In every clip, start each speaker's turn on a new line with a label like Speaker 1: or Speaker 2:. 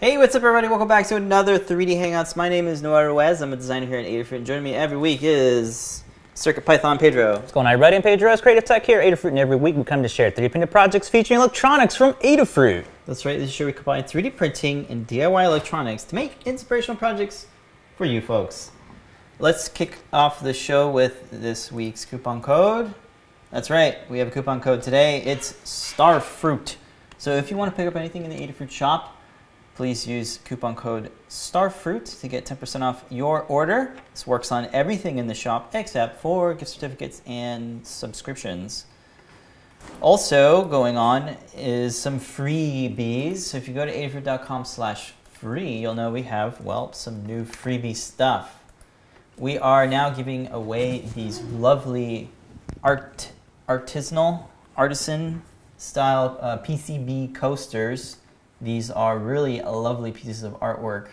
Speaker 1: Hey, what's up, everybody? Welcome back to another 3D Hangouts. My name is Noah Ruiz. I'm a designer here at Adafruit, and joining me every week is Circuit Python Pedro.
Speaker 2: What's going on, everybody? I'm Pedro Ruiz, Creative Tech here at Adafruit, and every week we come to share 3D printed projects featuring electronics from Adafruit.
Speaker 1: That's right. This is where we combine 3D printing and DIY electronics to make inspirational projects for you folks. Let's kick off the show with this week's coupon code. That's right. We have a coupon code today. It's Starfruit. So if you want to pick up anything in the Adafruit shop, please use coupon code STARFRUIT to get 10% off your order. This works on everything in the shop except for gift certificates and subscriptions. Also going on is some freebies. So if you go to adafruit.com slash free, you'll know we have, well, some new freebie stuff. We are now giving away these lovely art, artisanal, artisan style uh, PCB coasters. These are really lovely pieces of artwork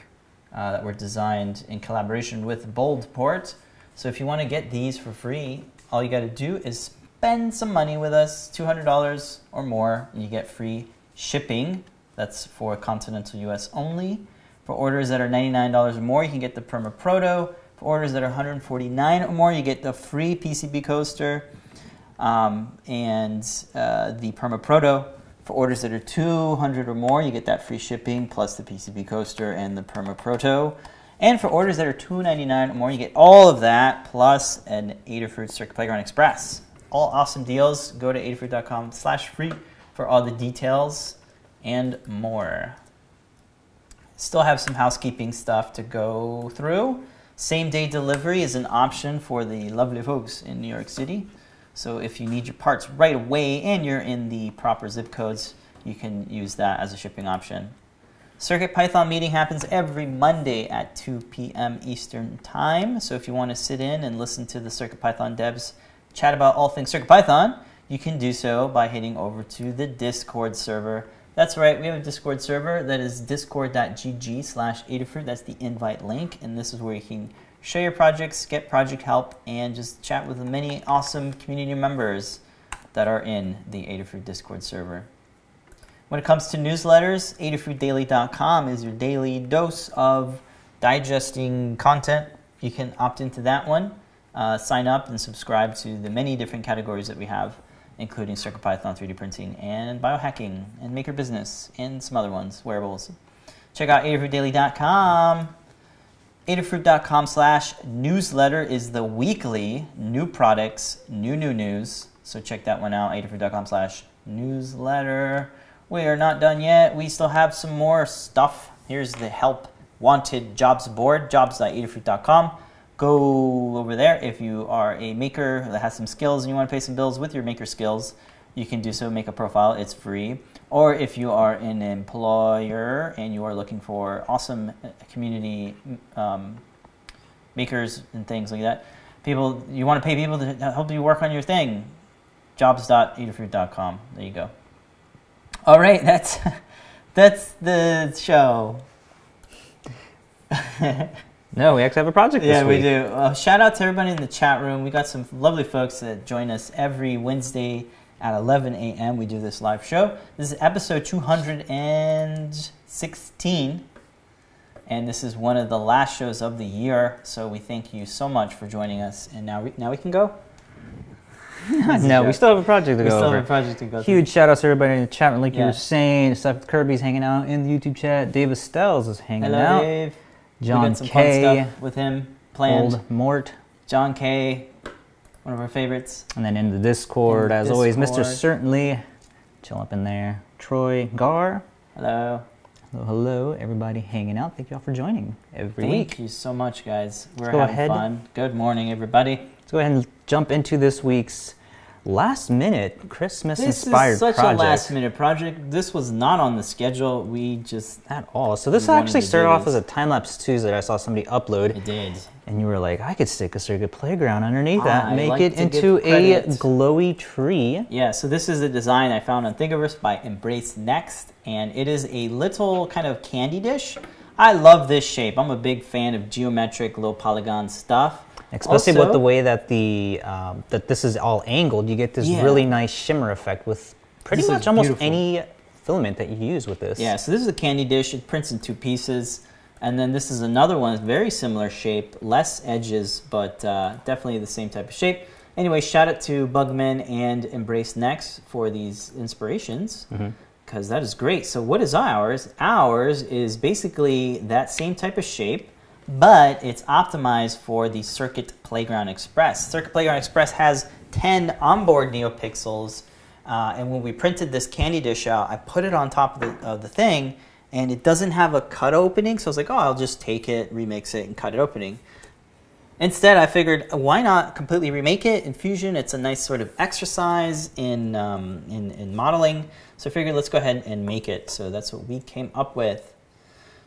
Speaker 1: uh, that were designed in collaboration with Boldport. So if you want to get these for free, all you got to do is spend some money with us, $200 or more, and you get free shipping. That's for continental US only. For orders that are $99 or more, you can get the Perma Proto. For orders that are 149 or more, you get the free PCB coaster um, and uh, the Perma Proto. For orders that are 200 or more, you get that free shipping plus the PCB coaster and the Perma Proto. And for orders that are 299 or more, you get all of that plus an Adafruit Circuit Playground Express. All awesome deals. Go to adafruit.com slash free for all the details and more. Still have some housekeeping stuff to go through. Same day delivery is an option for the lovely folks in New York City. So if you need your parts right away and you're in the proper zip codes, you can use that as a shipping option. Circuit Python meeting happens every Monday at 2 p.m. Eastern Time. So if you want to sit in and listen to the Circuit Python devs chat about all things Circuit Python, you can do so by heading over to the Discord server. That's right, we have a Discord server that is discord.gg slash Adafruit. That's the invite link, and this is where you can share your projects, get project help, and just chat with the many awesome community members that are in the Adafruit Discord server. When it comes to newsletters, adafruitdaily.com is your daily dose of digesting content. You can opt into that one, uh, sign up, and subscribe to the many different categories that we have, including CircuitPython 3D printing and biohacking and maker business and some other ones, wearables. Check out adafruitdaily.com. Adafruit.com slash newsletter is the weekly new products, new, new news. So check that one out, adafruit.com slash newsletter. We are not done yet. We still have some more stuff. Here's the help wanted jobs board, jobs.adafruit.com. Go over there if you are a maker that has some skills and you want to pay some bills with your maker skills. You can do so, make a profile, it's free. Or if you are an employer and you are looking for awesome community um, makers and things like that, people you want to pay people to help you work on your thing, jobs.adafruit.com. There you go. All right, that's that's the show.
Speaker 2: No, we actually have a project this
Speaker 1: yeah, we do. Uh, shout out to everybody in the chat room. We got some lovely folks that join us every Wednesday at 11 a.m. We do this live show. This is episode 216, and this is one of the last shows of the year. So we thank you so much for joining us. And now we now we can go.
Speaker 2: no, we still have a project to
Speaker 1: We
Speaker 2: go
Speaker 1: still
Speaker 2: over.
Speaker 1: have a project to go. through.
Speaker 2: Huge shout outs to everybody in the chat. Like you were saying, Seth Kirby's hanging out in the YouTube chat. Dave Astels is hanging
Speaker 1: Hello,
Speaker 2: out.
Speaker 1: Dave.
Speaker 2: John
Speaker 1: we got some
Speaker 2: K.
Speaker 1: fun stuff with him planned.
Speaker 2: Old Mort.
Speaker 1: John K, one of our favorites.
Speaker 2: And then in the Discord,
Speaker 1: In the
Speaker 2: as always, Mr. Certainly. Chill up in there. Troy Gar.
Speaker 1: Hello.
Speaker 2: Hello, hello, everybody hanging out. Thank you all for joining every
Speaker 1: Thank
Speaker 2: week.
Speaker 1: you so much, guys. We're
Speaker 2: go
Speaker 1: having fun. Good morning, everybody.
Speaker 2: Let's go ahead and jump into this week's last minute Christmas
Speaker 1: This
Speaker 2: inspired
Speaker 1: is such
Speaker 2: project.
Speaker 1: a last minute project. This was not on the schedule. We just
Speaker 2: At all. So this actually started off as a time lapse Tuesday that I saw somebody upload,
Speaker 1: it did.
Speaker 2: and you were like, "I could stick a circuit playground underneath that,
Speaker 1: I
Speaker 2: make
Speaker 1: like
Speaker 2: it into a glowy tree."
Speaker 1: Yeah, so this is a design I found on Thingiverse by Embrace Next, and it is a little kind of candy dish. I love this shape. I'm a big fan of geometric, low polygon stuff.
Speaker 2: Especially
Speaker 1: Also-
Speaker 2: with the way that the um, that this is all angled, you get this
Speaker 1: Yeah.
Speaker 2: really nice shimmer effect with pretty
Speaker 1: This
Speaker 2: much almost
Speaker 1: beautiful.
Speaker 2: any filament that you use with this.
Speaker 1: Yeah, so this is a candy dish. It prints in two pieces. And then this is another one, very similar shape, less edges, but uh, definitely the same type of shape. Anyway, shout out to Bugman and Embrace Next for these inspirations, because that is great. So what is ours? Ours is basically that same type of shape, but it's optimized for the Circuit Playground Express. Circuit Playground Express has 10 onboard NeoPixels, uh, and when we printed this candy dish out, I put it on top of the, of the thing, and it doesn't have a cut opening, so I was like, oh, I'll just take it, remix it, and cut it opening. Instead, I figured, why not completely remake it in Fusion? It's a nice sort of exercise in, um, in, in modeling. So I figured, let's go ahead and make it. So that's what we came up with.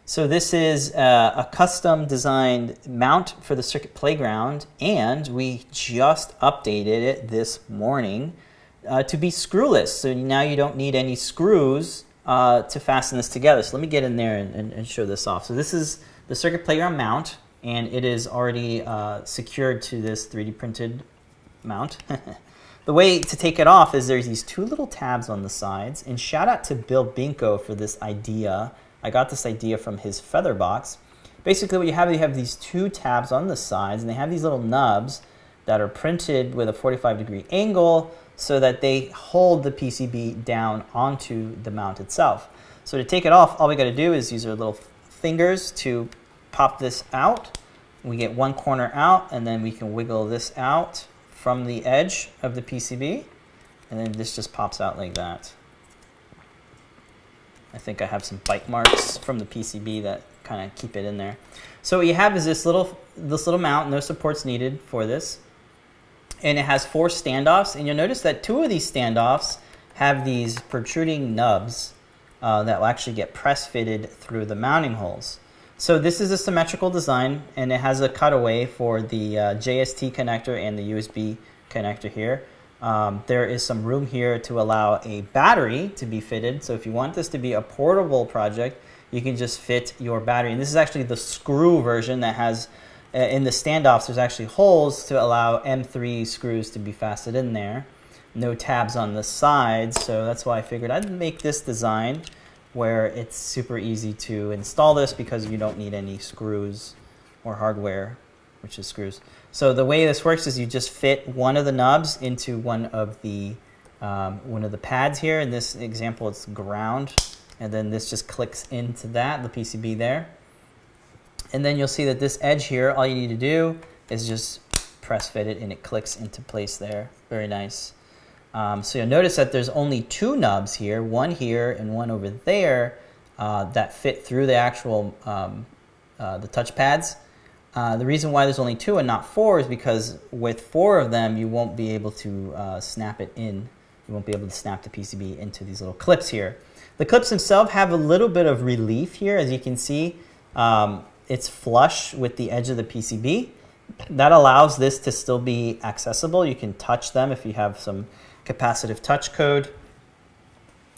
Speaker 1: So this is uh, a custom designed mount for the Circuit Playground, and we just updated it this morning uh, to be screwless. So now you don't need any screws uh, to fasten this together. So let me get in there and, and, and show this off. So this is the Circuit Playground mount, and it is already uh, secured to this 3D printed mount. the way to take it off is there's these two little tabs on the sides, and shout out to Bill Binko for this idea. I got this idea from his feather box. Basically, what you have, is you have these two tabs on the sides, and they have these little nubs that are printed with a 45 degree angle so that they hold the PCB down onto the mount itself. So to take it off, all we got to do is use our little fingers to pop this out. We get one corner out, and then we can wiggle this out from the edge of the PCB, and then this just pops out like that. I think I have some bite marks from the PCB that kind of keep it in there. So what you have is this little this little mount, no supports needed for this. And it has four standoffs, and you'll notice that two of these standoffs have these protruding nubs uh, that will actually get press fitted through the mounting holes. So this is a symmetrical design, and it has a cutaway for the uh, JST connector and the USB connector here. Um, there is some room here to allow a battery to be fitted. So if you want this to be a portable project, you can just fit your battery. And this is actually the screw version that has, uh, in the standoffs, there's actually holes to allow M3 screws to be fastened in there. No tabs on the sides, so that's why I figured I'd make this design where it's super easy to install this because you don't need any screws or hardware, which is screws. So the way this works is you just fit one of the knobs into one of the um, one of the pads here. In this example, it's ground, and then this just clicks into that, the PCB there. And then you'll see that this edge here, all you need to do is just press fit it, and it clicks into place there. Very nice. Um, so you'll notice that there's only two nubs here, one here and one over there, uh, that fit through the actual um, uh, the touch pads. Uh, the reason why there's only two and not four is because with four of them, you won't be able to uh, snap it in. You won't be able to snap the PCB into these little clips here. The clips themselves have a little bit of relief here. As you can see, um, it's flush with the edge of the PCB. That allows this to still be accessible. You can touch them if you have some capacitive touch code,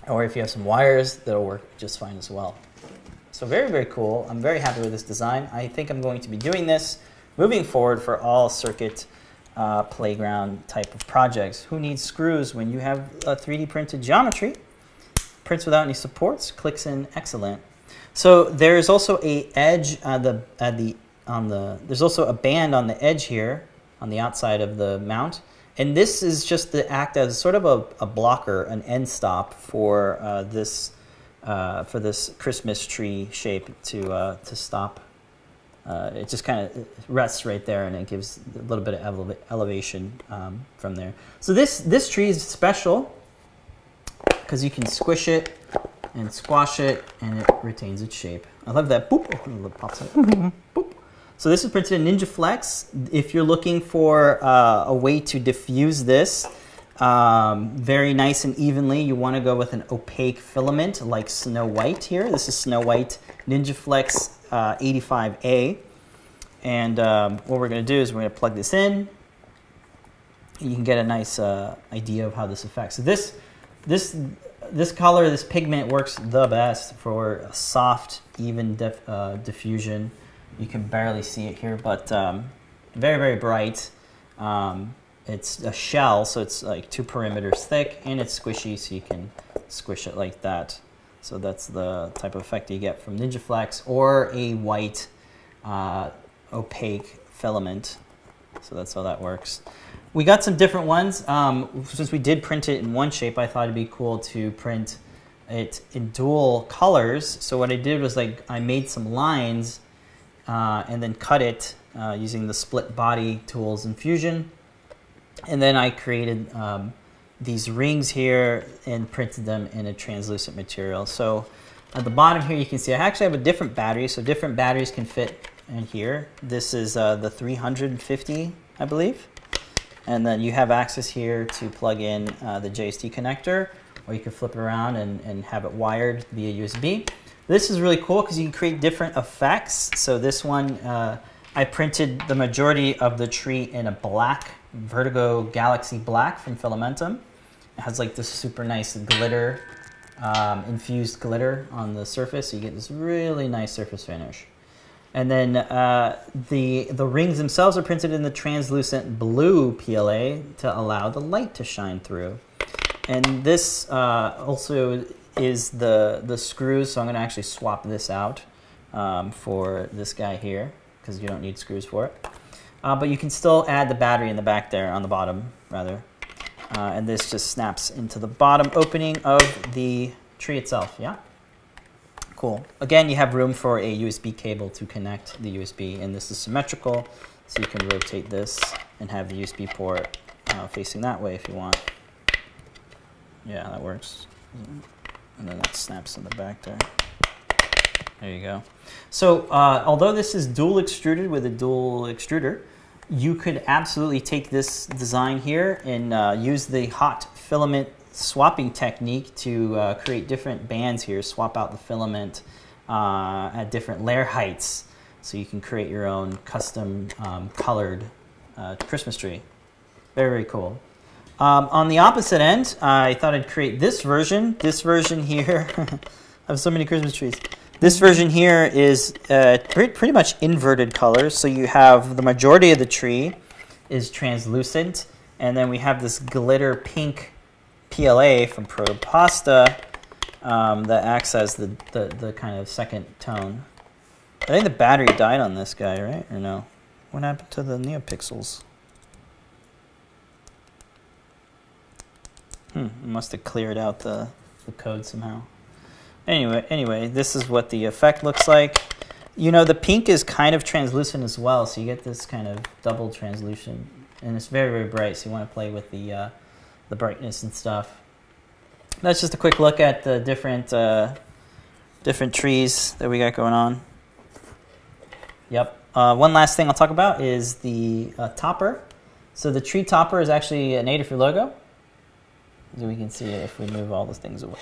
Speaker 1: or if you have some wires, that'll work just fine as well. So very, very cool. I'm very happy with this design. I think I'm going to be doing this moving forward for all circuit uh, playground type of projects. Who needs screws when you have a 3D printed geometry? Prints without any supports, clicks in excellent. So there's also a edge the, at the, on the, there's also a band on the edge here on the outside of the mount. And this is just to act as sort of a, a blocker, an end stop for uh, this uh, for this Christmas tree shape to uh, to stop uh, it just kind of rests right there and it gives a little bit of eleva- elevation um, from there. So this, this tree is special because you can squish it and squash it and it retains its shape. I love that. Boop. Oh, it pops up. Boop. So this is printed in Ninja Flex. If you're looking for uh, a way to diffuse this um, very nice and evenly, you want to go with an opaque filament like Snow White here. This is Snow White Ninja Flex uh, 85A. And um, what we're going to do is we're going to plug this in. You can get a nice uh, idea of how this affects. So this, this, this color, this pigment works the best for a soft, even uh, diffusion. You can barely see it here, but um, very, very bright. Um, it's a shell, so it's like two perimeters thick, and it's squishy, so you can squish it like that. So that's the type of effect you get from NinjaFlex or a white uh, opaque filament. So that's how that works. We got some different ones. Um, since we did print it in one shape, I thought it'd be cool to print it in dual colors. So what I did was like I made some lines uh, and then cut it uh, using the split body tools in Fusion. And then I created um, these rings here and printed them in a translucent material. So at the bottom here, you can see I actually have a different battery. So different batteries can fit in here. This is uh, the 350, I believe. And then you have access here to plug in uh, the JST connector, or you can flip it around and, and have it wired via USB. This is really cool because you can create different effects. So this one, uh, I printed the majority of the tree in a black Vertigo Galaxy Black from Fillamentum. It has like this super nice glitter, um, infused glitter on the surface. So you get this really nice surface finish. And then uh, the, the rings themselves are printed in the translucent blue PLA to allow the light to shine through. And this uh, also is the, the screws, so I'm going to actually swap this out um, for this guy here because you don't need screws for it. Uh, but you can still add the battery in the back there, on the bottom rather. Uh, and this just snaps into the bottom opening of the tree itself, yeah? Cool. Again, you have room for a USB cable to connect the USB, and this is symmetrical, so you can rotate this and have the USB port uh, facing that way if you want. Yeah, that works. And then that snaps in the back there. There you go. So uh, although this is dual extruded with a dual extruder, you could absolutely take this design here and uh, use the hot filament swapping technique to uh, create different bands here, swap out the filament uh, at different layer heights so you can create your own custom um, colored uh, Christmas tree. Very, very cool. Um, on the opposite end, I thought I'd create this version. This version here, I have so many Christmas trees. This version here is uh, pretty, pretty much inverted colors. So you have the majority of the tree is translucent, and then we have this glitter pink PLA from Protopasta um, that acts as the, the, the kind of second tone. I think the battery died on this guy, right? Or no? What happened to the NeoPixels? Hmm, must have cleared out the, the code somehow. Anyway, anyway, this is what the effect looks like. You know, the pink is kind of translucent as well, so you get this kind of double translucent, and it's very, very bright. So you want to play with the uh, the brightness and stuff. That's just a quick look at the different uh, different trees that we got going on. Yep. Uh, one last thing I'll talk about is the uh, topper. So the tree topper is actually an Adafruit logo. So we can see it if we move all those things away.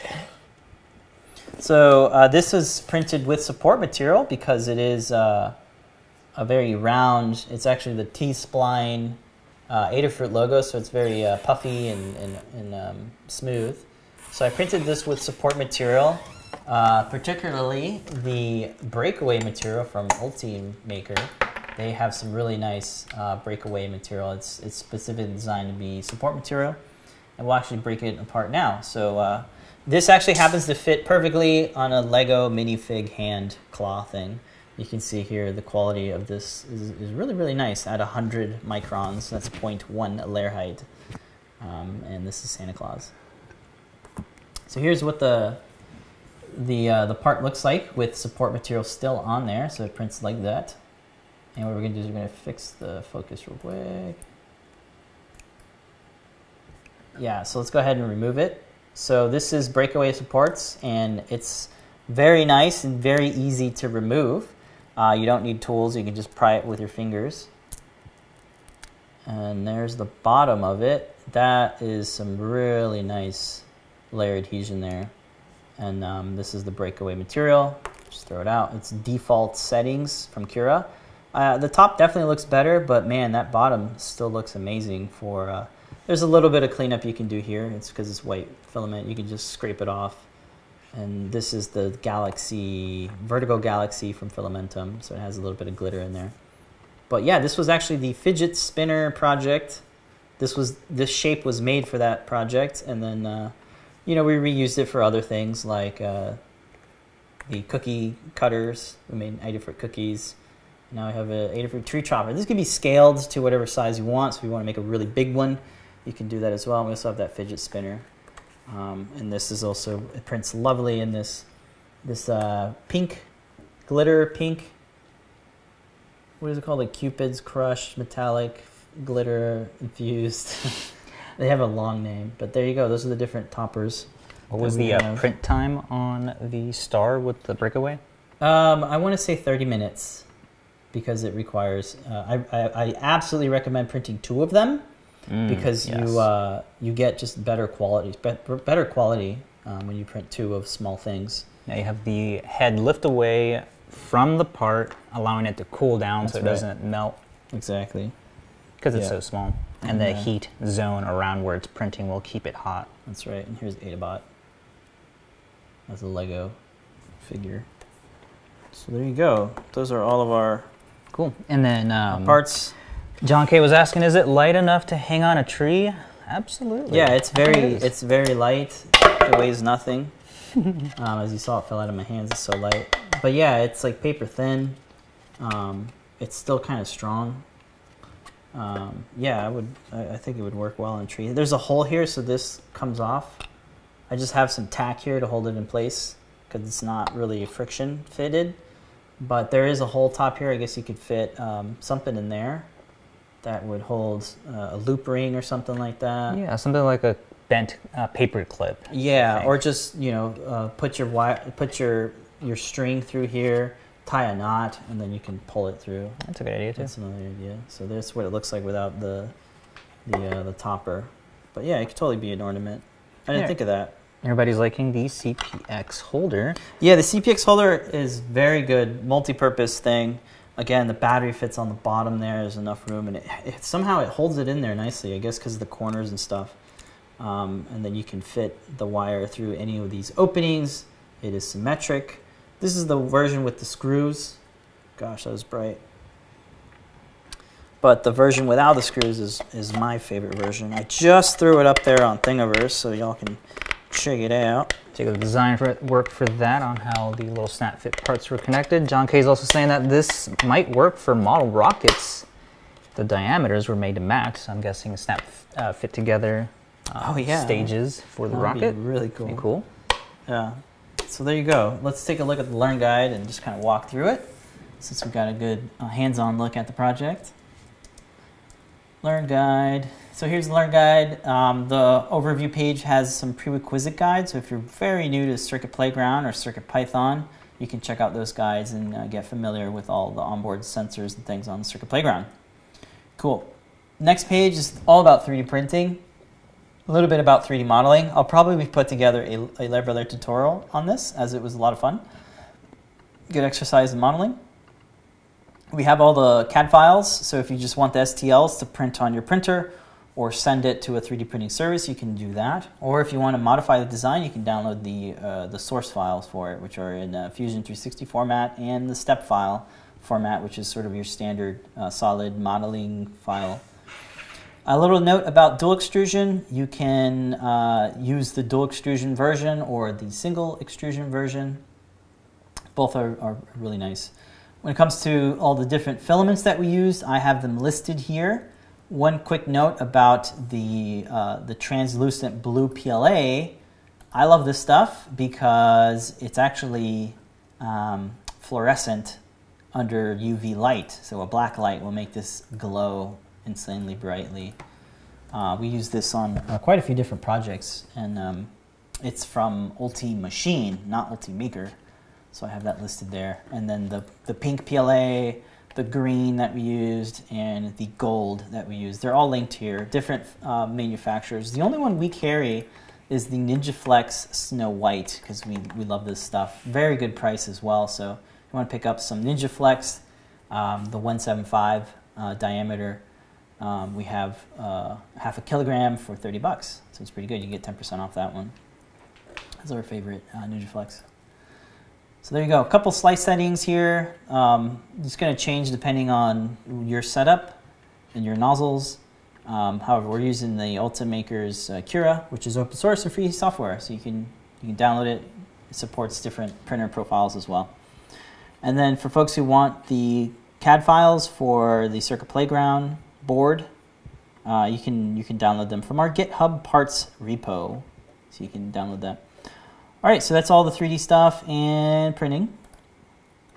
Speaker 1: So uh, this is printed with support material because it is uh, a very round, it's actually the T-spline uh, Adafruit logo, so it's very uh, puffy and, and, and um, smooth. So I printed this with support material, uh, particularly the breakaway material from Ultimaker. They have some really nice uh, breakaway material. It's, it's specifically designed to be support material, and we'll actually break it apart now. So uh, this actually happens to fit perfectly on a Lego minifig hand claw thing. You can see here the quality of this is, is really, really nice at 100 microns. That's 0.1 layer height. Um, and this is Santa Claus. So here's what the the uh, the part looks like with support material still on there. So it prints like that. And what we're going to do is we're going to fix the focus real quick. Yeah, so let's go ahead and remove it. So this is breakaway supports, and it's very nice and very easy to remove. Uh, you don't need tools, you can just pry it with your fingers. And there's the bottom of it. That is some really nice layer adhesion there. And um, this is the breakaway material. Just throw it out. It's default settings from Cura. Uh, the top definitely looks better, but man, that bottom still looks amazing for... Uh, there's a little bit of cleanup you can do here. It's because it's white filament. You can just scrape it off. And this is the Galaxy, Vertigo Galaxy from Fillamentum. So it has a little bit of glitter in there. But yeah, this was actually the fidget spinner project. This was this shape was made for that project, and then uh, you know we reused it for other things like uh, the cookie cutters. We made Adafruit cookies. Now I have a Adafruit tree chopper. This can be scaled to whatever size you want. So if you want to make a really big one, you can do that as well. We also have that fidget spinner, um, and this is also it prints lovely in this this uh, pink glitter pink what is it called? Like Cupid's Crush metallic glitter infused. they have a long name, but there you go. Those are the different toppers.
Speaker 2: What was the uh, print time on the star with the breakaway?
Speaker 1: Um, I want to say 30 minutes because it requires. Uh, I, I, I, absolutely recommend printing two of them mm, because yes. you uh, you get just better quality, better quality um, when you print two of small things.
Speaker 2: Now you have the head lift away from the part, allowing it to cool down That's so it right. doesn't melt.
Speaker 1: Exactly.
Speaker 2: Because it's yeah. so small. And the heat zone around where it's printing will keep it hot.
Speaker 1: That's right. And here's Adabot. That's a Lego figure. So there you go. Those are all of our
Speaker 2: cool. And then um,
Speaker 1: parts.
Speaker 2: John K was asking, is it light enough to hang on a tree? Absolutely.
Speaker 1: Yeah, it's very it it's very light. It weighs nothing. um, as you saw, it fell out of my hands. It's so light but yeah, it's like paper thin. Um, it's still kind of strong. Um, yeah, I would. I, I, think it would work well on tree. There's a hole here, so this comes off. I just have some tack here to hold it in place because it's not really friction fitted. But there is a hole top here. I guess you could fit um, something in there that would hold uh, a loop ring or something like that.
Speaker 2: Yeah, something like a bent uh, paper clip.
Speaker 1: Yeah, or just you know uh, put your wire, put your your string through here, tie a knot, and then you can pull it through.
Speaker 2: That's a good idea too.
Speaker 1: That's another idea. So that's what it looks like without the the uh, the topper. But yeah, it could totally be an ornament. I didn't yeah. think of that.
Speaker 2: Everybody's liking the CPX holder.
Speaker 1: Yeah, the CPX holder is very good, multi-purpose thing. Again, the battery fits on the bottom there. There's enough room, and it, it somehow it holds it in there nicely. I guess because of the corners and stuff. Um, and then you can fit the wire through any of these openings. It is symmetric. This is the version with the screws. Gosh, that was bright. But the version without the screws is, is my favorite version. I just threw it up there on Thingiverse so y'all can check it out.
Speaker 2: Take a design for work for that on how the little snap fit parts were connected. John K is also saying that this might work for model rockets. The diameters were made to match, so I'm guessing snap uh, fit together uh, oh, yeah. stages for the
Speaker 1: That'd
Speaker 2: rocket.
Speaker 1: really cool.
Speaker 2: Cool.
Speaker 1: Yeah so there you go. Let's take a look at the Learn Guide and just kind of walk through it since we've got a good uh, hands-on look at the project. Learn Guide. So here's the Learn Guide. Um, the overview page has some prerequisite guides. So if you're very new to Circuit Playground or Circuit Python, you can check out those guides and uh, get familiar with all the onboard sensors and things on Circuit Playground. Cool. Next page is all about 3D printing a little bit about 3D modeling. I'll probably put together a, a tutorial on this as it was a lot of fun. Good exercise in modeling. We have all the CAD files, so if you just want the STLs to print on your printer or send it to a 3D printing service, you can do that. Or if you want to modify the design, you can download the, uh, the source files for it, which are in uh, Fusion 360 format and the step file format, which is sort of your standard uh, solid modeling file a little note about dual extrusion. You can uh, use the dual extrusion version or the single extrusion version. Both are, are really nice. When it comes to all the different filaments that we used, I have them listed here. One quick note about the, uh, the translucent blue PLA. I love this stuff because it's actually um, fluorescent under UV light. So a black light will make this glow insanely brightly. Uh, we use this on uh, quite a few different projects, and um, it's from Ulti Machine, not Ulti Maker. So I have that listed there. And then the, the pink PLA, the green that we used, and the gold that we used. They're all linked here, different uh, manufacturers. The only one we carry is the Ninja Flex Snow White because we, we love this stuff. Very good price as well. So you want to pick up some Ninja Flex, um, the 175 uh, diameter. Um, we have uh, half a kilogram for 30 bucks. So it's pretty good. You get 10% off that one. That's our favorite uh, Ninja Flex. So there you go. A couple slice settings here. Um, it's going to change depending on your setup and your nozzles. Um, however, we're using the Ultimaker's uh, Cura, which is open source and free software, so you can you can download it. It supports different printer profiles as well. And then for folks who want the CAD files for the Circuit Playground board, uh, you can you can download them from our GitHub parts repo, so you can download that. All right, so that's all the 3D stuff and printing.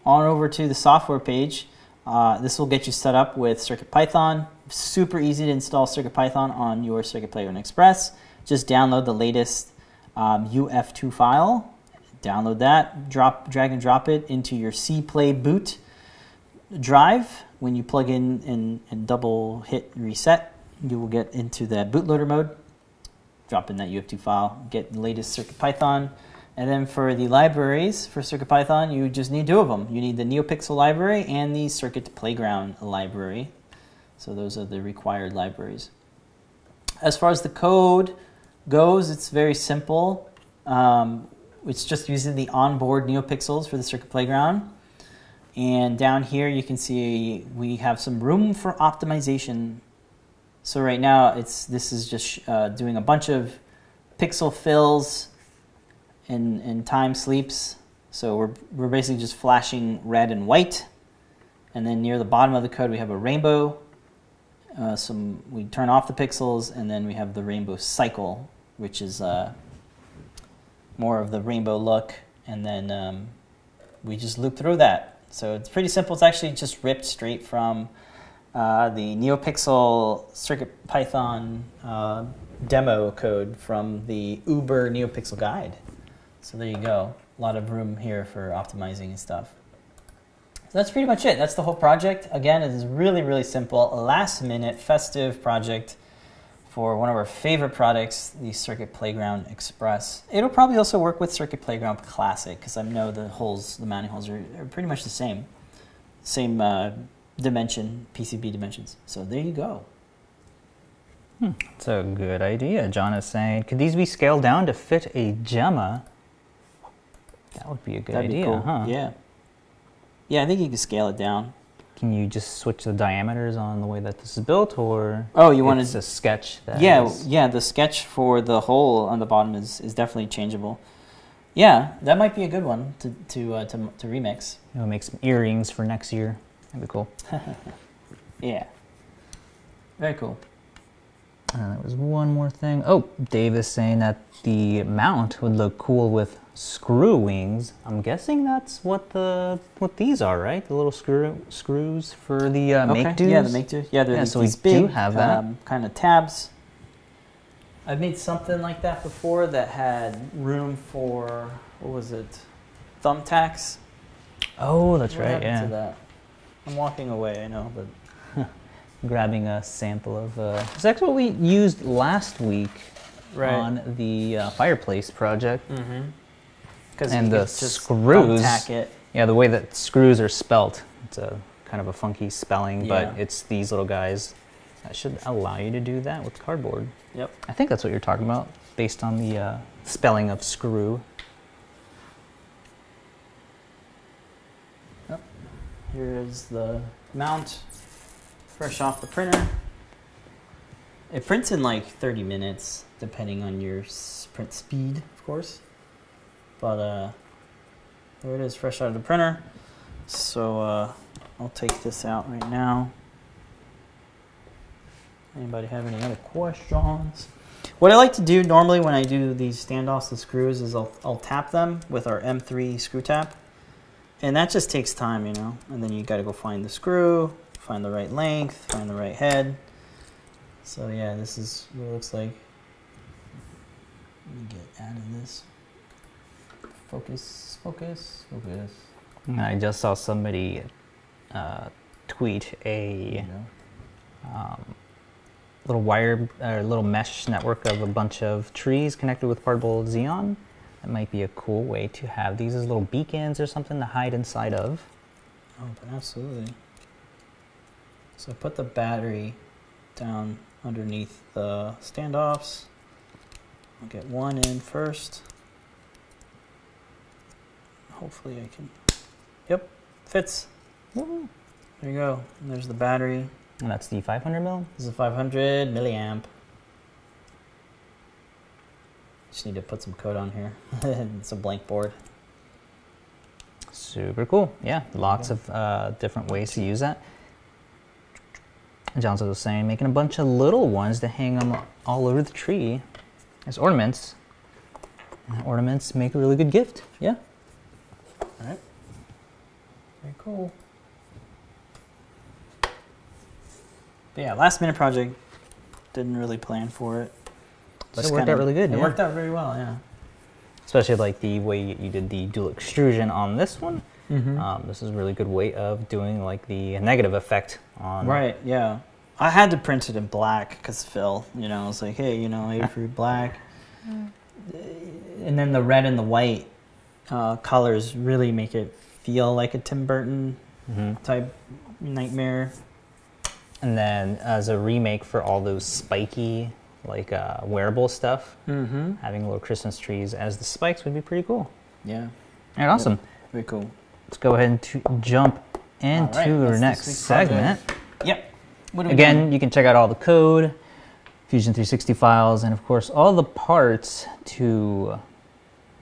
Speaker 1: On over to the software page. Uh, this will get you set up with CircuitPython. Super easy to install CircuitPython on your Circuit Playground Express. Just download the latest um, UF2 file, download that, drop, drag and drop it into your CPlay boot drive. When you plug in and, and double hit reset, you will get into the bootloader mode. Drop in that UF2 file, get the latest CircuitPython. And then for the libraries for CircuitPython, you just need two of them. You need the NeoPixel library and the Circuit Playground library. So those are the required libraries. As far as the code goes, it's very simple. Um, it's just using the onboard NeoPixels for the Circuit Playground. And down here you can see we have some room for optimization. So right now it's this is just uh, doing a bunch of pixel fills and, and time sleeps. So we're, we're basically just flashing red and white. And then near the bottom of the code we have a rainbow. Uh, some we turn off the pixels and then we have the rainbow cycle, which is uh, more of the rainbow look. And then um, we just loop through that. So it's pretty simple. It's actually just ripped straight from uh, the NeoPixel CircuitPython uh, demo code from the Uber NeoPixel guide. So there you go. A lot of room here for optimizing and stuff. So that's pretty much it. That's the whole project. Again, it is really, really simple. Last minute festive project for one of our favorite products, the Circuit Playground Express. It'll probably also work with Circuit Playground Classic because I know the holes, the mounting holes are, are pretty much the same. Same uh, dimension, PCB dimensions. So there you go.
Speaker 2: Hmm, that's a good idea. John is saying, could these be scaled down to fit a Gemma? That would be a good
Speaker 1: That'd
Speaker 2: idea,
Speaker 1: cool.
Speaker 2: huh?
Speaker 1: Yeah. Yeah, I think you can scale it down.
Speaker 2: Can you just switch the diameters on the way that this is built, or
Speaker 1: Oh, you want to
Speaker 2: a sketch? That
Speaker 1: Yeah,
Speaker 2: is-
Speaker 1: yeah. The sketch for the hole on the bottom is, is definitely changeable. Yeah, that might be a good one to to uh, to, to remix.
Speaker 2: you know, make some earrings for next year. That'd be cool.
Speaker 1: Yeah, very cool.
Speaker 2: Uh, there was one more thing. Oh, Dave is saying that the mount would look cool with screw wings. I'm guessing that's what the what these are, right? The little screw screws for the uh, make dos.
Speaker 1: Yeah, the make do. Yeah, they're
Speaker 2: Yeah,
Speaker 1: these,
Speaker 2: so
Speaker 1: these
Speaker 2: do
Speaker 1: big
Speaker 2: have that.
Speaker 1: um, kind of tabs. I've made something like that before that had room for what was it, thumbtacks.
Speaker 2: Oh, that's
Speaker 1: What
Speaker 2: right. Yeah,
Speaker 1: that? I'm walking away. I know, but
Speaker 2: grabbing a sample of. Uh, actually what we used last week on the uh, fireplace project.
Speaker 1: Mm-hmm. Because
Speaker 2: And the screws-. Yeah, the way that screws are spelt. It's a kind of a funky spelling, but it's these little guys that should allow you to do that with cardboard.
Speaker 1: Yep.
Speaker 2: I think that's what you're talking about, based on the uh, spelling of screw.
Speaker 1: Here is the mount, fresh off the printer. It prints in like 30 minutes, depending on your print speed, of course. But uh, there it is, fresh out of the printer. So uh, I'll take this out right now. Anybody have any other questions? What I like to do normally when I do these standoffs and screws is I'll, I'll tap them with our M3 screw tap and that just takes time, you know. And then you got to go find the screw, find the right length, find the right head. So yeah, this is what it looks like. Let me get out of this. Focus, focus, focus.
Speaker 2: I just saw somebody uh, tweet a um, little wire, uh, little mesh network of a bunch of trees connected with Particle Xenon. That might be a cool way to have these as little beacons or something to hide inside of.
Speaker 1: Oh, absolutely. So put the battery down underneath the standoffs. I'll get one in first. Hopefully I can. Yep, fits. There you go. And there's the battery.
Speaker 2: And that's the 500 mil.
Speaker 1: This is a 500 milliamp. Just need to put some code on here. it's a blank board.
Speaker 2: Super cool. Yeah, lots of uh, different ways to use that. John's also saying making a bunch of little ones to hang them all over the tree as ornaments. And ornaments make a really good gift. Yeah.
Speaker 1: All right. Very cool. But yeah, last minute project. Didn't really plan for it.
Speaker 2: But it worked
Speaker 1: kinda-
Speaker 2: out really good,
Speaker 1: It
Speaker 2: yeah.
Speaker 1: worked out very well, yeah.
Speaker 2: Especially like the way you did the dual extrusion on this one.
Speaker 1: Mm-hmm.
Speaker 2: Um, this is a really good way of doing like the negative effect on.
Speaker 1: right, yeah. I had to print it in black because Phil, you know, I was like, hey, you know, Avery black. And then the red and the white uh, colors really make it feel like a Tim Burton
Speaker 2: hmm
Speaker 1: type nightmare.
Speaker 2: And then as a remake for all those spiky like uh, wearable stuff,
Speaker 1: Mm-hmm.
Speaker 2: having little Christmas trees as the spikes would be pretty cool.
Speaker 1: Yeah,
Speaker 2: All right, awesome.
Speaker 1: very cool.
Speaker 2: Let's go ahead and to jump into
Speaker 1: right,
Speaker 2: our next segment.
Speaker 1: Yep.
Speaker 2: Again,
Speaker 1: doing?
Speaker 2: you can check out all the code, Fusion 360 files, and of course all the parts to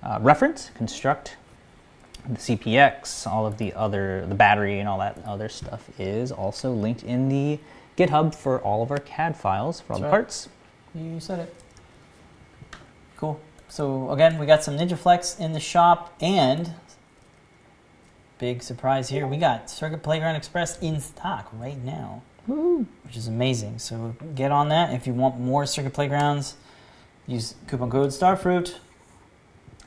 Speaker 2: uh, reference, construct the CPX, all of the other, the battery and all that other stuff is also linked in the GitHub for all of our CAD files for all
Speaker 1: That's
Speaker 2: the
Speaker 1: right.
Speaker 2: parts.
Speaker 1: You said it. Cool. So again, we got some NinjaFlex in the shop, and big surprise here, we got Circuit Playground Express in stock right now, which is amazing. So get on that if you want more Circuit Playgrounds. Use coupon code Starfruit.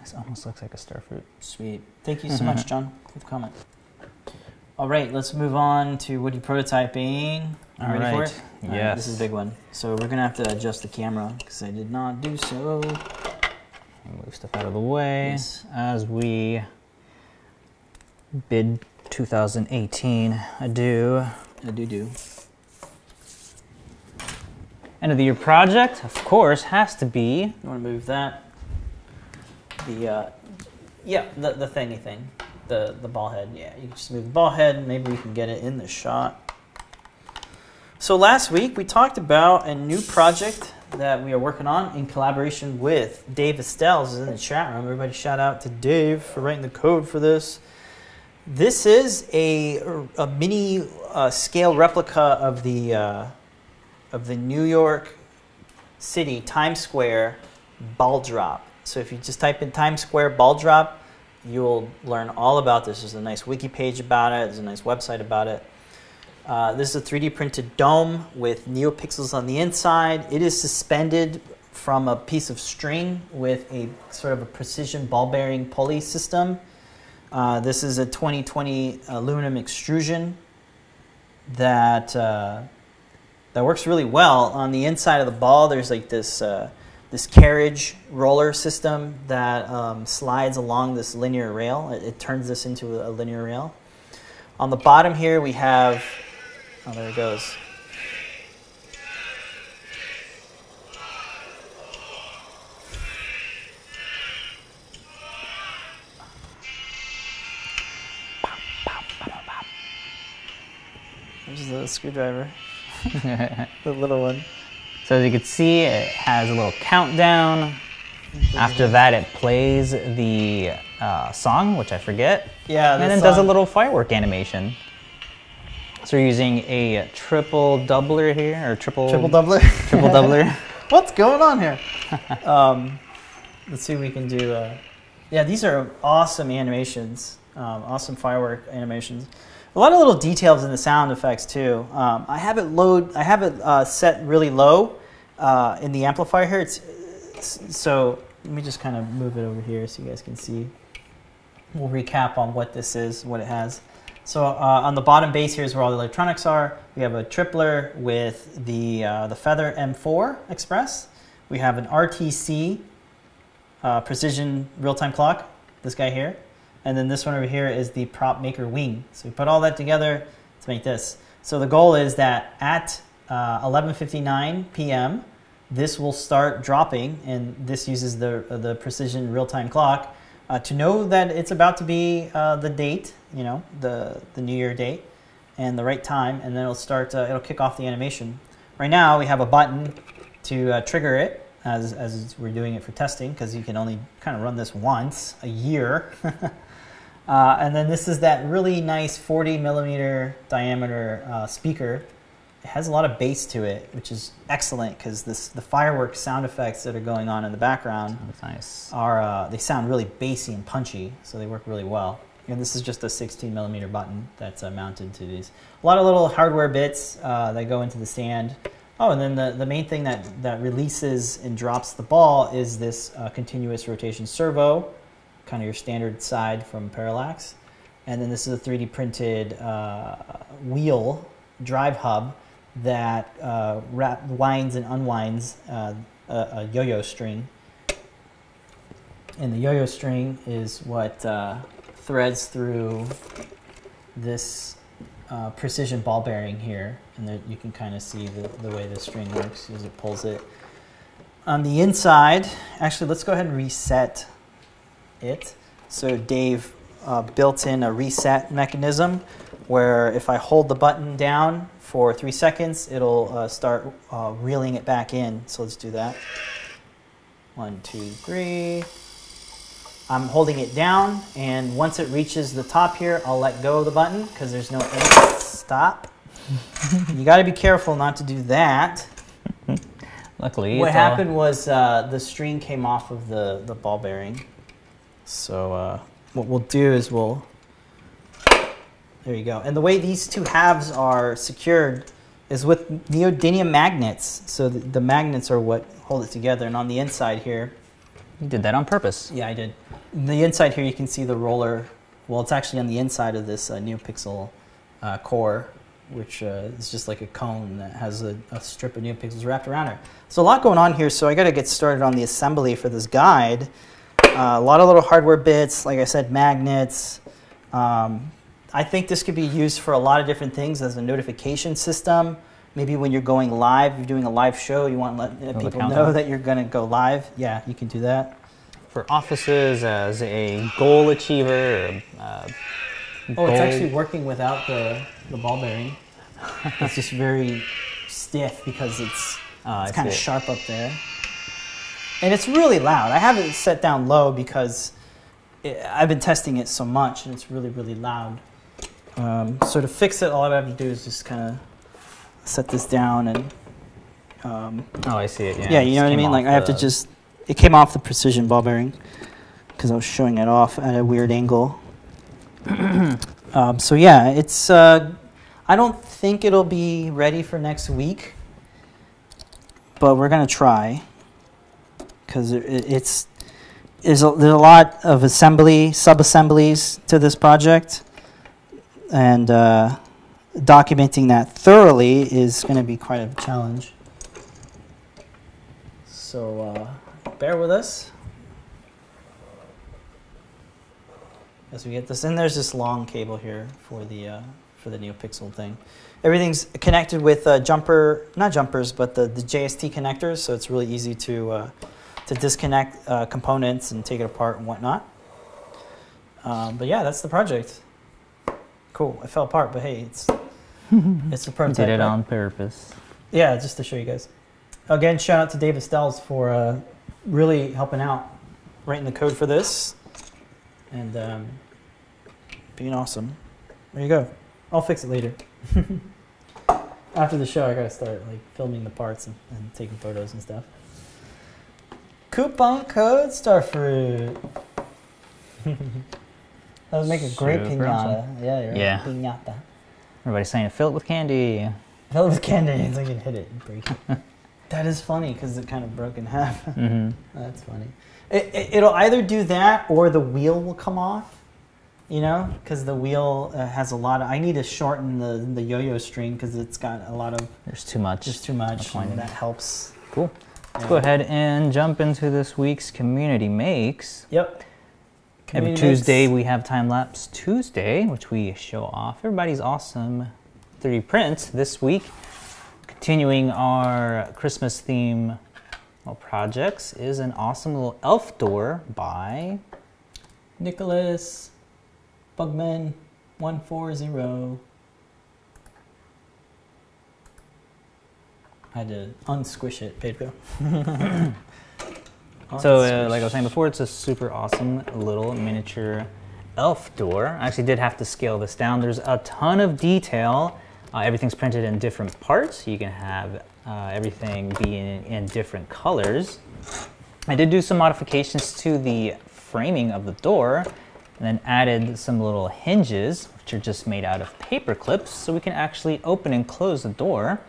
Speaker 2: This almost looks like a starfruit.
Speaker 1: Sweet. Thank you so mm-hmm. much, John, for the comment. All right, let's move on to Woody prototyping.
Speaker 2: All
Speaker 1: ready for
Speaker 2: right.
Speaker 1: it? All right, this is a big one. So we're gonna have to adjust the camera because I did not do so.
Speaker 2: Move stuff out of the way
Speaker 1: Yes.
Speaker 2: as we bid 2018 adieu.
Speaker 1: I do do.
Speaker 2: End of the year project, of course, has to be
Speaker 1: You want to move that? The uh, yeah, the the thingy thing, the the ball head. Yeah, you can just move the ball head. Maybe we can get it in the shot. So last week we talked about a new project that we are working on in collaboration with Dave Astels. Is in the chat room. Everybody, shout out to Dave for writing the code for this. This is a a mini uh, scale replica of the uh, of the New York City Times Square ball drop. So if you just type in Times Square ball drop, you'll learn all about this. There's a nice wiki page about it. There's a nice website about it. Uh, this is a 3D printed dome with NeoPixels on the inside. It is suspended from a piece of string with a sort of a precision ball bearing pulley system. Uh, this is a 2020 aluminum extrusion that uh, that works really well. On the inside of the ball, there's like this uh, this carriage roller system that um, slides along this linear rail. It, it turns this into a linear rail. On the bottom here, we have oh, there it goes. There's the screwdriver, the little one.
Speaker 2: So as you can see, it has a little countdown. After that, it plays the uh, song, which I forget,
Speaker 1: Yeah,
Speaker 2: and
Speaker 1: the
Speaker 2: then does a little firework animation. So we're using a triple doubler here, or triple
Speaker 1: triple doubler.
Speaker 2: triple doubler.
Speaker 1: What's going on here? um, let's see if we can do. Uh, yeah, these are awesome animations. Um, awesome firework animations. A lot of little details in the sound effects too. Um, I have it load. I have it uh, set really low uh, in the amplifier here. It's, so let me just kind of move it over here so you guys can see. We'll recap on what this is, what it has. So uh, on the bottom base here is where all the electronics are. We have a tripler with the uh, the Feather M4 Express. We have an RTC uh, precision real-time clock. This guy here, and then this one over here is the Prop Maker Wing. So we put all that together to make this. So the goal is that at uh, 11:59 p.m. this will start dropping, and this uses the uh, the precision real-time clock uh, to know that it's about to be uh, the date, you know, the the New Year date, and the right time, and then it'll start. Uh, it'll kick off the animation. Right now, we have a button to uh, trigger it as as we're doing it for testing because you can only kind of run this once a year. uh, and then this is that really nice 40 millimeter diameter uh, speaker. It has a lot of bass to it, which is excellent because this the fireworks sound effects that are going on in the background
Speaker 2: nice.
Speaker 1: are uh, they sound really bassy and punchy, so they work really well. And this is just a 16 millimeter button that's uh, mounted to these. A lot of little hardware bits uh, that go into the stand. Oh, and then the, the main thing that, that releases and drops the ball is this uh, continuous rotation servo, kind of your standard side from Parallax. And then this is a 3D printed uh, wheel drive hub that uh, wrap, winds and unwinds uh, a, yo-yo string and the yo-yo string is what uh, threads through this uh, precision ball bearing here, and there, you can kind of see the, the way the string works as it pulls it. On the inside, actually, let's go ahead and reset it. So Dave uh, built in a reset mechanism where if I hold the button down for three seconds, it'll uh, start uh, reeling it back in. So let's do that. One, two, three. I'm holding it down, and once it reaches the top here, I'll let go of the button because there's no end stop. you got to be careful not to do that.
Speaker 2: Luckily,
Speaker 1: what
Speaker 2: it's all-
Speaker 1: happened was uh, the string came off of the, the ball bearing. So uh, what we'll do is we'll. There you go. And the way these two halves are secured is with neodymium magnets. So the, the magnets are what hold it together. And on the inside here,
Speaker 2: You did that on purpose.
Speaker 1: yeah, I did. The inside here, you can see the roller. Well, it's actually on the inside of this uh, NeoPixel uh, core, which uh, is just like a cone that has a, a strip of NeoPixels wrapped around it. So a lot going on here. So I got to get started on the assembly for this guide. Uh, a lot of little hardware bits, like I said, magnets. Um, I think this could be used for a lot of different things as a notification system. Maybe when you're going live, you're doing a live show, you want to let uh, people know that you're going to go live. Yeah, you can do that.
Speaker 2: For offices, as a goal achiever, or, uh,
Speaker 1: Oh, it's actually working without the, the ball bearing. it's just very stiff because it's,
Speaker 2: Oh, I
Speaker 1: it's kind of sharp up there. And it's really loud. I have it set down low because it, I've been testing it so much and it's really, really loud. Um, so to fix it, all I have to do is just kind of set this down and um,
Speaker 2: Oh, I see it. Yeah,
Speaker 1: yeah, you know what I mean. Like I have to just. It came off the precision ball bearing because I was showing it off at a weird angle. um, so yeah, it's. Uh, I don't think it'll be ready for next week, but we're gonna try because it, it's. There's a, there's a lot of assembly, sub assemblies to this project, and uh, documenting that thoroughly is going to be quite a challenge. So uh, bear with us as we get this. And there's this long cable here for the uh, for the NeoPixel thing. Everything's connected with uh, jumper, not jumpers, but the, the JST connectors. So it's really easy to uh, to disconnect uh, components and take it apart and whatnot. Um, but yeah, that's the project. Cool. It fell apart, but hey, it's it's a prototype.
Speaker 2: did it
Speaker 1: right?
Speaker 2: on purpose.
Speaker 1: Yeah, just to show you guys. Again, shout out to Dave Astels for uh, really helping out, writing the code for this, and um, being awesome. There you go. I'll fix it later. After the show, I gotta start like filming the parts and, and taking photos and stuff. Coupon code Starfruit. That would make a great
Speaker 2: Super
Speaker 1: pinata. Yeah, you're right.
Speaker 2: Yeah.
Speaker 1: Pinata.
Speaker 2: Everybody's saying fill it with candy.
Speaker 1: Fill it with candy. It's like you hit it and break it. that is funny because it kind of broke in half.
Speaker 2: hmm
Speaker 1: That's funny. It, it, it'll either do that or the wheel will come off. You know, because the wheel uh, has a lot of. I need to shorten the the yo-yo string because it's got a lot of
Speaker 2: There's too much.
Speaker 1: just too much. And that helps.
Speaker 2: Cool. Let's go ahead and jump into this week's community makes.
Speaker 1: Yep.
Speaker 2: Every Tuesday
Speaker 1: mix.
Speaker 2: we have time lapse Tuesday, which we show off everybody's awesome 3D prints this week. Continuing our Christmas theme well, projects is an awesome little elf door by
Speaker 1: Nicholas Bugman one four zero. I had to unsquish it, Pedro.
Speaker 2: So, uh, like I was saying before, it's a super awesome little miniature elf door. I actually did have to scale this down. There's a ton of detail. Uh, everything's printed in different parts. You can have uh, everything be in, in different colors. I did do some modifications to the framing of the door and then added some little hinges, which are just made out of paper clips, so we can actually open and close the door.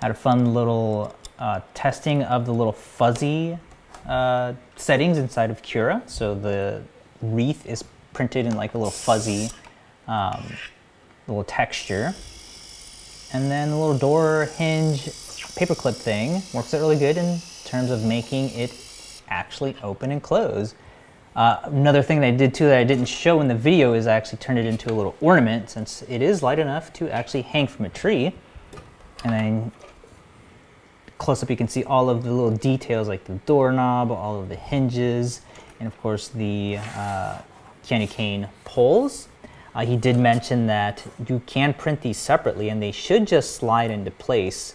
Speaker 2: Had a fun little uh, testing of the little fuzzy uh, settings inside of Cura. So the wreath is printed in like a little fuzzy um, little texture. And then the little door hinge paperclip thing works out really good in terms of making it actually open and close. Uh, another thing that I did too that I didn't show in the video is I actually turned it into a little ornament since it is light enough to actually hang from a tree. And then close up you can see all of the little details like the doorknob, all of the hinges, and of course the uh, candy cane poles. Uh, he did mention that you can print these separately and they should just slide into place,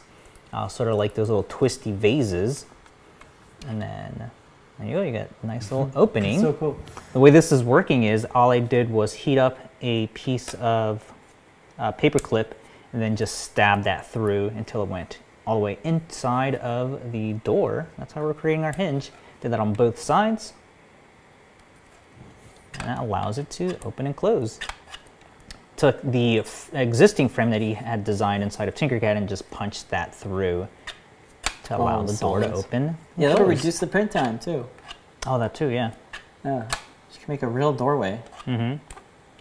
Speaker 2: uh, sort of like those little twisty vases. And then there you go, you got a nice little opening.
Speaker 1: So cool.
Speaker 2: The way this is working is all I did was heat up a piece of uh, paper clip and then just stab that through until it went all the way inside of the door. That's how we're creating our hinge. Did that on both sides. And that allows it to open and close. Took the f- existing frame that he had designed inside of Tinkercad and just punched that through to allow
Speaker 1: Oh,
Speaker 2: the door to open.
Speaker 1: Yeah, that'll reduce the print time too.
Speaker 2: Oh, that too, yeah.
Speaker 1: Yeah, you can make a real doorway.
Speaker 2: Mm-hmm.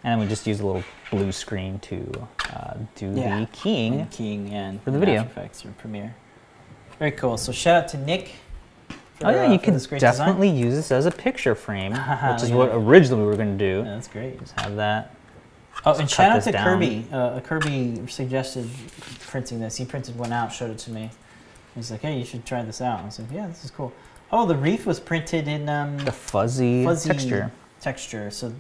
Speaker 2: And then we just use a little blue screen to uh, do
Speaker 1: Yeah.
Speaker 2: the keying.
Speaker 1: And keying and
Speaker 2: For the video.
Speaker 1: Effects or Premiere. Very cool. So shout out to Nick. For,
Speaker 2: Oh yeah,
Speaker 1: uh,
Speaker 2: you can definitely use this as a picture frame, which is
Speaker 1: Look
Speaker 2: what originally we were going to do.
Speaker 1: Yeah, that's great.
Speaker 2: Just have that.
Speaker 1: Oh, and shout out to
Speaker 2: down.
Speaker 1: Kirby. Uh, Kirby suggested printing this. He printed one out, showed it to me. He's like, "Hey, you should try this out." I was like, "Yeah, this is cool." Oh, the reef was printed in um,
Speaker 2: The fuzzy,
Speaker 1: fuzzy
Speaker 2: texture.
Speaker 1: Texture. So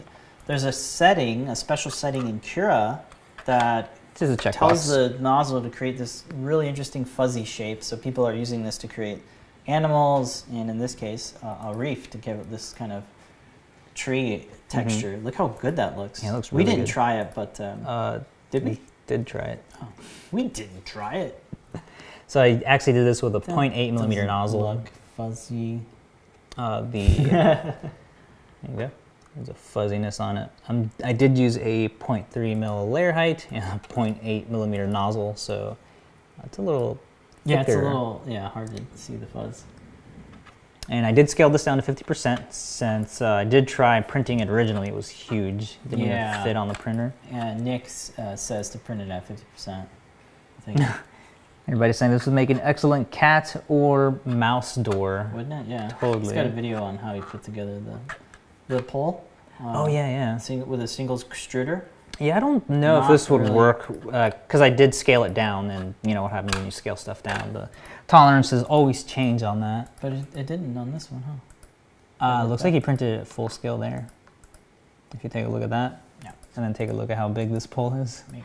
Speaker 1: there's a setting, a special setting in Cura that
Speaker 2: This is a
Speaker 1: tells the nozzle to create this really interesting fuzzy shape. So people are using this to create animals, and in this case, uh, a reef to give it this kind of tree texture. Look how good that looks.
Speaker 2: Mm-hmm. Yeah, it looks
Speaker 1: we didn't
Speaker 2: good.
Speaker 1: try it, but um,
Speaker 2: Uh,
Speaker 1: did we?
Speaker 2: did try it.
Speaker 1: We didn't try it.
Speaker 2: So I actually did this with a
Speaker 1: That
Speaker 2: 0.8 millimeter nozzle.
Speaker 1: Look fuzzy.
Speaker 2: Uh, the there you go. There's a fuzziness on it. Um, I did use a 0.3 mil layer height and a 0.8 millimeter nozzle, so it's a little thicker.
Speaker 1: Yeah, it's a little yeah hard to see the fuzz.
Speaker 2: And I did scale this down to 50% since uh, I did try printing it originally. It was huge. It didn't
Speaker 1: Yeah.
Speaker 2: even fit on the printer.
Speaker 1: And Nick uh, says to print it at fifty percent. I think
Speaker 2: Everybody's saying this would make an excellent cat or mouse door.
Speaker 1: wouldn't it? Yeah.
Speaker 2: Totally.
Speaker 1: He's got a video on how he put together the the pole.
Speaker 2: Oh
Speaker 1: um,
Speaker 2: yeah, yeah.
Speaker 1: sing- with a single extruder.
Speaker 2: Yeah, I don't know if
Speaker 1: Not
Speaker 2: this would
Speaker 1: really.
Speaker 2: work because I did scale it down, and you know what happens when you scale stuff down. The tolerances always change on that.
Speaker 1: But it, it didn't on this one, huh?
Speaker 2: Uh, looks
Speaker 1: that.
Speaker 2: like he printed it full scale there. If you take a look at that,
Speaker 1: Yeah.
Speaker 2: and then take a look at how big this pole is.
Speaker 1: Maybe.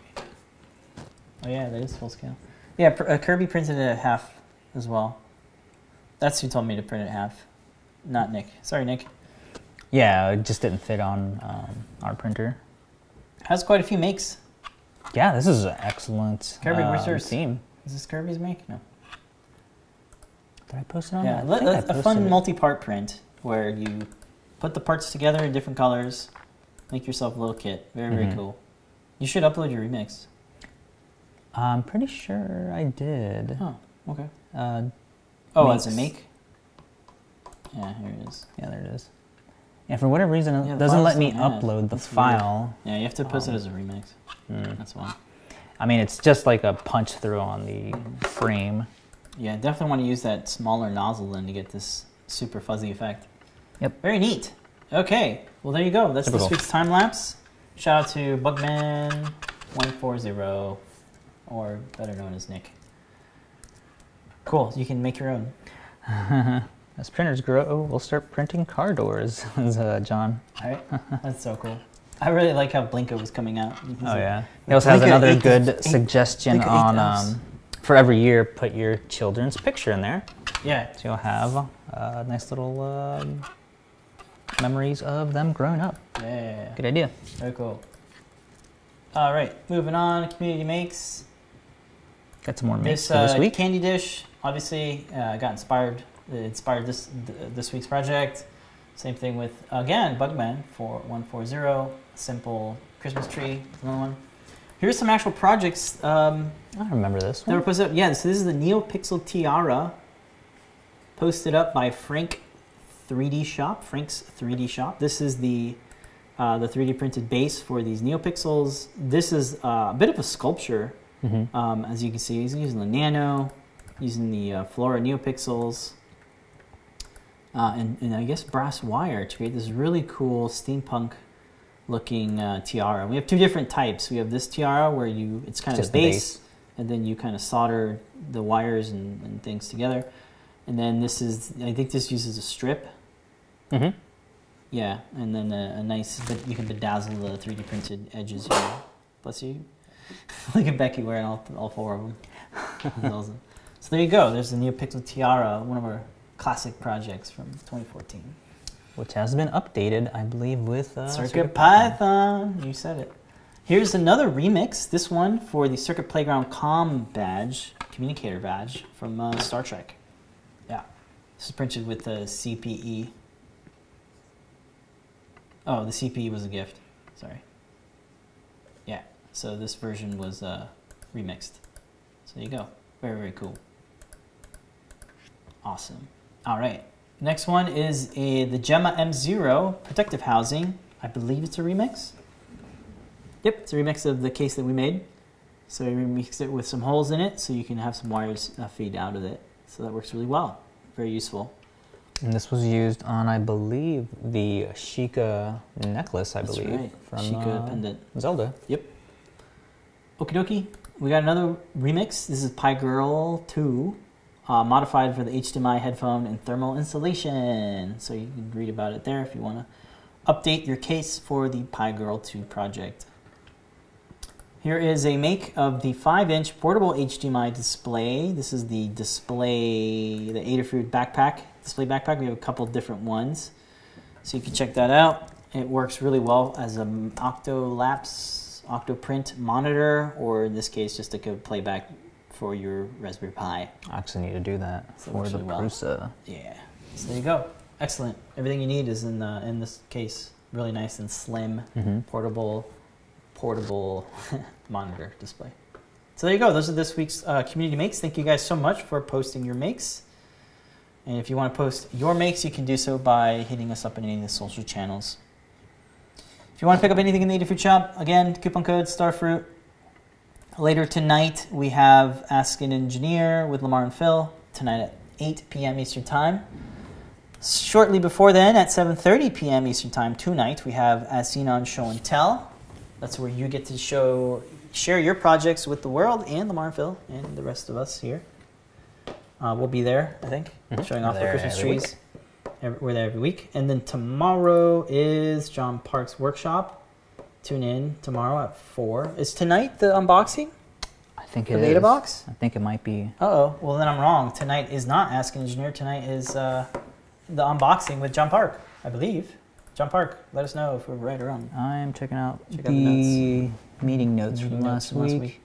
Speaker 1: Oh yeah, that is full scale. Yeah, pr- uh, Kirby printed it at half as well. That's who told me to print it half, not Nick. Sorry, Nick.
Speaker 2: Yeah, it just didn't fit on um, our printer.
Speaker 1: Has quite a few makes.
Speaker 2: Yeah, this is an excellent
Speaker 1: Kirby, where's
Speaker 2: um,
Speaker 1: yours?
Speaker 2: theme.
Speaker 1: Is this Kirby's make? No.
Speaker 2: Did I post it on?
Speaker 1: Yeah. Let, a fun multi-part print where you put the parts together in different colors, Make yourself a little kit. Very, very
Speaker 2: Mhm.
Speaker 1: cool. You should upload your remix.
Speaker 2: I'm pretty sure I did.
Speaker 1: Oh, okay.
Speaker 2: Uh,
Speaker 1: Oh, as a make? Yeah, here it is.
Speaker 2: yeah, there it is. Yeah, for whatever reason, it
Speaker 1: the
Speaker 2: doesn't let me
Speaker 1: not
Speaker 2: upload the
Speaker 1: That's weird.
Speaker 2: file.
Speaker 1: Yeah, you have to post it
Speaker 2: Um,
Speaker 1: as a remix.
Speaker 2: Hmm.
Speaker 1: That's why.
Speaker 2: I mean, it's just like a punch through on the frame.
Speaker 1: Yeah, definitely want to use that smaller nozzle then to get this super fuzzy effect.
Speaker 2: Yep.
Speaker 1: Very neat. Okay, well there you go. That's
Speaker 2: Typical.
Speaker 1: this week's time lapse. Shout out to Bugman140, or better known as Nick. Cool, you can make your own.
Speaker 2: As printers grow, we'll start printing car doors, says uh, John.
Speaker 1: Alright, that's so cool. I really like how Blinka was coming out. He's
Speaker 2: Oh
Speaker 1: like-
Speaker 2: yeah. He also has
Speaker 1: Blinka
Speaker 2: another good suggestion
Speaker 1: Blinka
Speaker 2: on um, for every year, put your children's picture in there,
Speaker 1: Yeah,
Speaker 2: so you'll have uh, nice little um, memories of them growing up.
Speaker 1: yeah,
Speaker 2: Good idea.
Speaker 1: very cool. Alright, moving on. Community makes.
Speaker 2: Got some more makes
Speaker 1: This,
Speaker 2: for this
Speaker 1: uh,
Speaker 2: week.
Speaker 1: candy dish obviously uh, got inspired. It inspired this this week's project. Same thing with again Bugman for one four zero. Simple Christmas tree. Another one. Here's some actual projects um,
Speaker 2: I remember this
Speaker 1: that were
Speaker 2: one.
Speaker 1: posted up. Yeah, so this is the NeoPixel Tiara, posted up by Frank 3D Shop. Frank's 3D Shop. This is the uh, the 3D printed base for these NeoPixels. This is uh, a bit of a sculpture.
Speaker 2: Mhm.
Speaker 1: Um, as you can see, he's using the Nano, using the uh, Flora NeoPixels, uh, and, and I guess brass wire to create this really cool steampunk looking uh, tiara. We have two different types. We have this tiara where you it's kind of
Speaker 2: Just
Speaker 1: the
Speaker 2: the
Speaker 1: base,
Speaker 2: base.
Speaker 1: and then you kind of solder the wires and, and things together. And then this is, I think this uses a strip.
Speaker 2: Mm-hmm.
Speaker 1: Yeah, and then a, a nice, but you can bedazzle the 3D printed edges here. Bless you. Look at Becky wearing all, all four of them. So there you go. There's the NeoPixel Tiara, one of our classic projects from 2014.
Speaker 2: Which has been updated, I believe, with uh,
Speaker 1: Circuit Python. You said it. Here's another remix. This one for the Circuit Playground Com badge, communicator badge from uh, Star Trek. Yeah, this is printed with the CPE. Oh, the CPE was a gift. Sorry. Yeah. So this version was uh, remixed. So there you go. Very very cool. Awesome. All right. Next one is a, the Gemma M0 protective housing. I believe it's a remix. Yep, it's a remix of the case that we made. So we remixed it with some holes in it so you can have some wires uh, feed out of it. So that works really well. Very useful.
Speaker 2: And this was used on, I believe, the Sheikah necklace, I
Speaker 1: That's
Speaker 2: believe,
Speaker 1: right.
Speaker 2: from
Speaker 1: Sheikah
Speaker 2: uh,
Speaker 1: pendant.
Speaker 2: Zelda. Yep.
Speaker 1: Okie dokie. We got another remix. This is Pi Girl 2, uh, modified for the HDMI headphone and thermal insulation. So you can read about it there if you want to update your case for the Pi Girl 2 project. Here is a make of the 5 inch portable HDMI display. This is the display, the Adafruit backpack, display backpack. We have a couple different ones. So you can check that out. It works really well as an Octolapse, Octoprint monitor, or in this case, just a good playback for your Raspberry Pi.
Speaker 2: I actually need to do that
Speaker 1: So
Speaker 2: for the
Speaker 1: well.
Speaker 2: Prusa.
Speaker 1: Yeah. So there you go. Excellent. Everything you need is in uh, in this case. Really nice and slim,
Speaker 2: Mhm.
Speaker 1: portable, portable monitor display. So there you go. Those are this week's uh, community makes. Thank you guys so much for posting your makes. And if you want to post your makes, you can do so by hitting us up in any of the social channels. If you want to pick up anything in the Adafruit shop, again, coupon code Starfruit. Later tonight, we have Ask an Engineer with Limor and Phil tonight at 8 p.m. Eastern Time. Shortly before then, at 7:30 p.m. Eastern Time tonight, we have As Seen on Show and Tell. That's where you get to show, share your projects with the world and Limor and Phil and the rest of us here. Uh, we'll be there, I think,
Speaker 2: Mhm.
Speaker 1: showing off the Christmas trees. Every, we're there every week. And then tomorrow is John Park's workshop. Tune in tomorrow at 4. Is tonight the unboxing?
Speaker 2: I think
Speaker 1: The
Speaker 2: it
Speaker 1: beta
Speaker 2: is.
Speaker 1: box?
Speaker 2: I think it might be.
Speaker 1: Uh oh. Well, then I'm wrong. Tonight is not Ask an Engineer. Tonight is uh, the unboxing with John Park, I believe. John Park, let us know if we're right or wrong.
Speaker 2: I'm checking out
Speaker 1: Check out
Speaker 2: the,
Speaker 1: the
Speaker 2: meeting notes
Speaker 1: Meeting
Speaker 2: from
Speaker 1: notes
Speaker 2: last, week.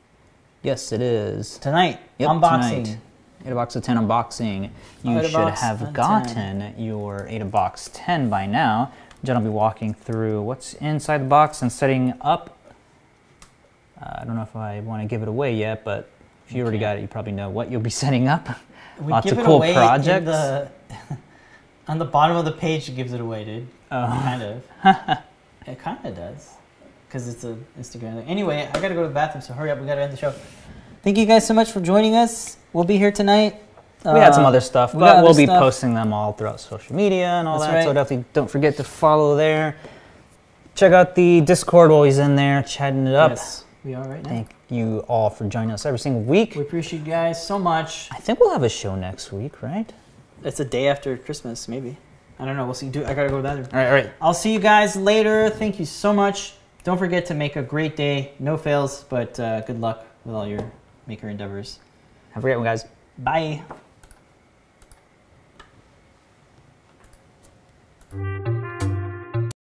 Speaker 2: Yes, it is.
Speaker 1: Tonight,
Speaker 2: Yep,
Speaker 1: unboxing.
Speaker 2: tonight. AdaBox of 10 unboxing. You should have
Speaker 1: of 10.
Speaker 2: gotten your AdaBox 10 by now. Jen will be walking through what's inside the box and setting up. Uh, I don't know if I want to give it away yet, but if you already got it, you probably know what you'll be setting up.
Speaker 1: We
Speaker 2: Lots
Speaker 1: give
Speaker 2: of
Speaker 1: it
Speaker 2: cool
Speaker 1: away
Speaker 2: projects.
Speaker 1: the- on the bottom of the page, it gives it away, dude.
Speaker 2: Oh.
Speaker 1: Kind of. it kind of does. Because it's an Instagram thing. Anyway, I gotta go to the bathroom, so hurry up. We gotta end the show. Thank you guys so much for joining us. We'll be here tonight.
Speaker 2: We had some
Speaker 1: Uh,
Speaker 2: other stuff,
Speaker 1: we
Speaker 2: but we'll be
Speaker 1: stuff.
Speaker 2: posting them all throughout social media and all
Speaker 1: That's
Speaker 2: that. So definitely don't forget to follow there. Check out the Discord while he's in there chatting it up.
Speaker 1: Yes, we are right now.
Speaker 2: Thank you all for joining us every single week.
Speaker 1: We appreciate you guys so much.
Speaker 2: I think we'll have a show next week, right?
Speaker 1: It's a day after Christmas, maybe. I don't know. We'll see. Do I gotta go to the bathroom.
Speaker 2: All right, all right.
Speaker 1: I'll see you guys later. Thank you so much. Don't forget to make a great day. No fails, but uh, good luck with all your maker endeavors.
Speaker 2: Have a great one, guys.
Speaker 1: Bye. you